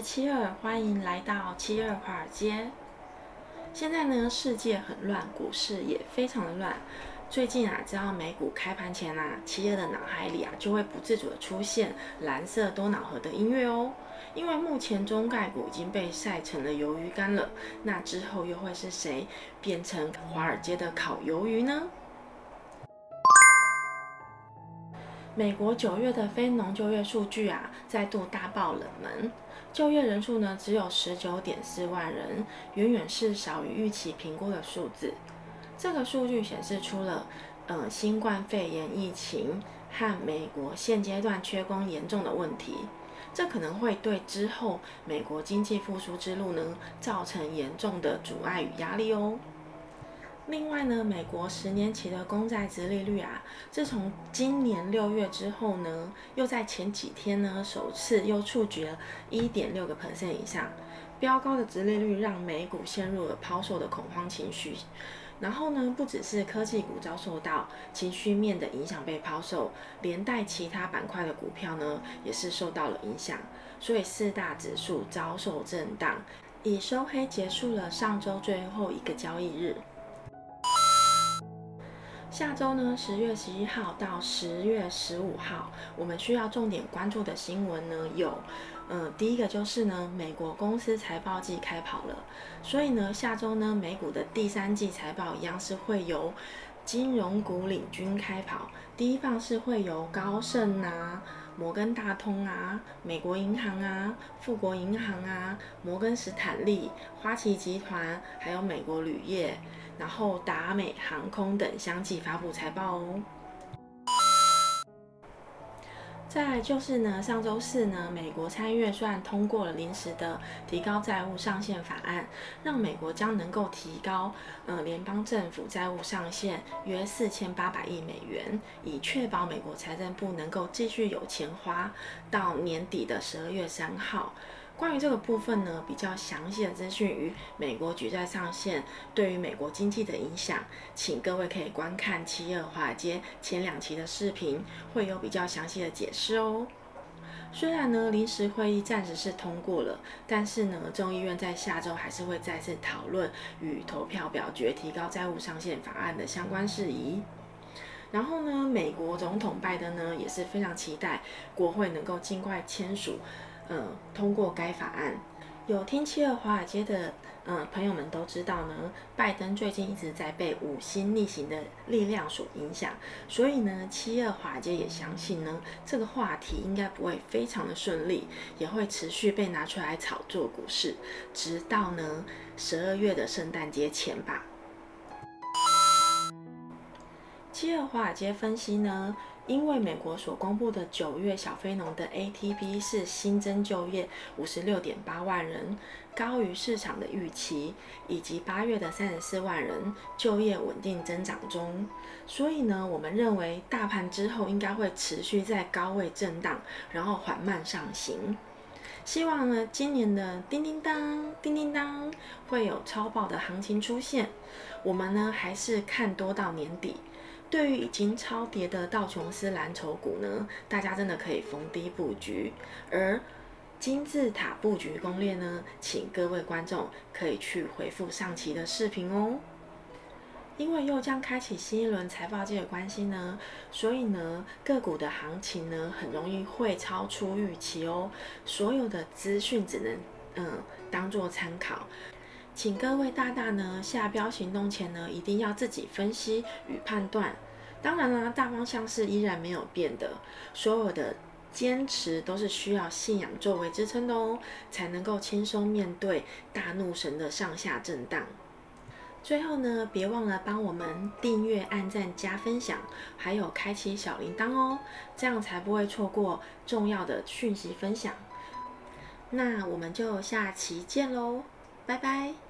七二，欢迎来到七二华尔街。现在呢，世界很乱，股市也非常的乱。最近啊，只要美股开盘前啊，七二的脑海里啊，就会不自主的出现蓝色多瑙河的音乐哦。因为目前中概股已经被晒成了鱿鱼干了，那之后又会是谁变成华尔街的烤鱿鱼呢？美国九月的非农就业数据啊，再度大爆冷门，就业人数呢只有十九点四万人，远远是少于预期评估的数字。这个数据显示出了，呃，新冠肺炎疫情和美国现阶段缺工严重的问题，这可能会对之后美国经济复苏之路呢造成严重的阻碍与压力哦。另外呢，美国十年期的公债殖利率啊，自从今年六月之后呢，又在前几天呢，首次又触及了一点六个 percent 以上，飙高的殖利率让美股陷入了抛售的恐慌情绪。然后呢，不只是科技股遭受到情绪面的影响被抛售，连带其他板块的股票呢，也是受到了影响。所以四大指数遭受震荡，以收黑结束了上周最后一个交易日。下周呢，十月十一号到十月十五号，我们需要重点关注的新闻呢有，嗯，第一个就是呢，美国公司财报季开跑了，所以呢，下周呢，美股的第三季财报一样是会由金融股领军开跑，第一棒是会由高盛啊、摩根大通啊、美国银行啊、富国银行啊、摩根士坦利、花旗集团，还有美国铝业。然后达美航空等相继发布财报哦。再就是呢，上周四呢，美国参议院通过了临时的提高债务上限法案，让美国将能够提高呃联邦政府债务上限约四千八百亿美元，以确保美国财政部能够继续有钱花到年底的十二月三号。关于这个部分呢，比较详细的资讯与美国举债上限对于美国经济的影响，请各位可以观看七二华尔街前两期的视频，会有比较详细的解释哦。虽然呢，临时会议暂时是通过了，但是呢，众议院在下周还是会再次讨论与投票表决提高债务上限法案的相关事宜。然后呢，美国总统拜登呢也是非常期待国会能够尽快签署。呃，通过该法案，有听七二华尔街的呃朋友们都知道呢，拜登最近一直在被五星逆行的力量所影响，所以呢，七二华尔街也相信呢，这个话题应该不会非常的顺利，也会持续被拿出来炒作股市，直到呢十二月的圣诞节前吧。七二华尔街分析呢，因为美国所公布的九月小非农的 ATP 是新增就业五十六点八万人，高于市场的预期，以及八月的三十四万人就业稳定增长中，所以呢，我们认为大盘之后应该会持续在高位震荡，然后缓慢上行。希望呢，今年的叮叮当、叮叮当会有超爆的行情出现。我们呢，还是看多到年底。对于已经超跌的道琼斯蓝筹股呢，大家真的可以逢低布局。而金字塔布局攻略呢，请各位观众可以去回复上期的视频哦。因为又将开启新一轮财报季的关系呢，所以呢，个股的行情呢，很容易会超出预期哦。所有的资讯只能嗯当做参考。请各位大大呢下标行动前呢，一定要自己分析与判断。当然啦，大方向是依然没有变的，所有的坚持都是需要信仰作为支撑的哦，才能够轻松面对大怒神的上下震荡。最后呢，别忘了帮我们订阅、按赞、加分享，还有开启小铃铛哦，这样才不会错过重要的讯息分享。那我们就下期见喽，拜拜。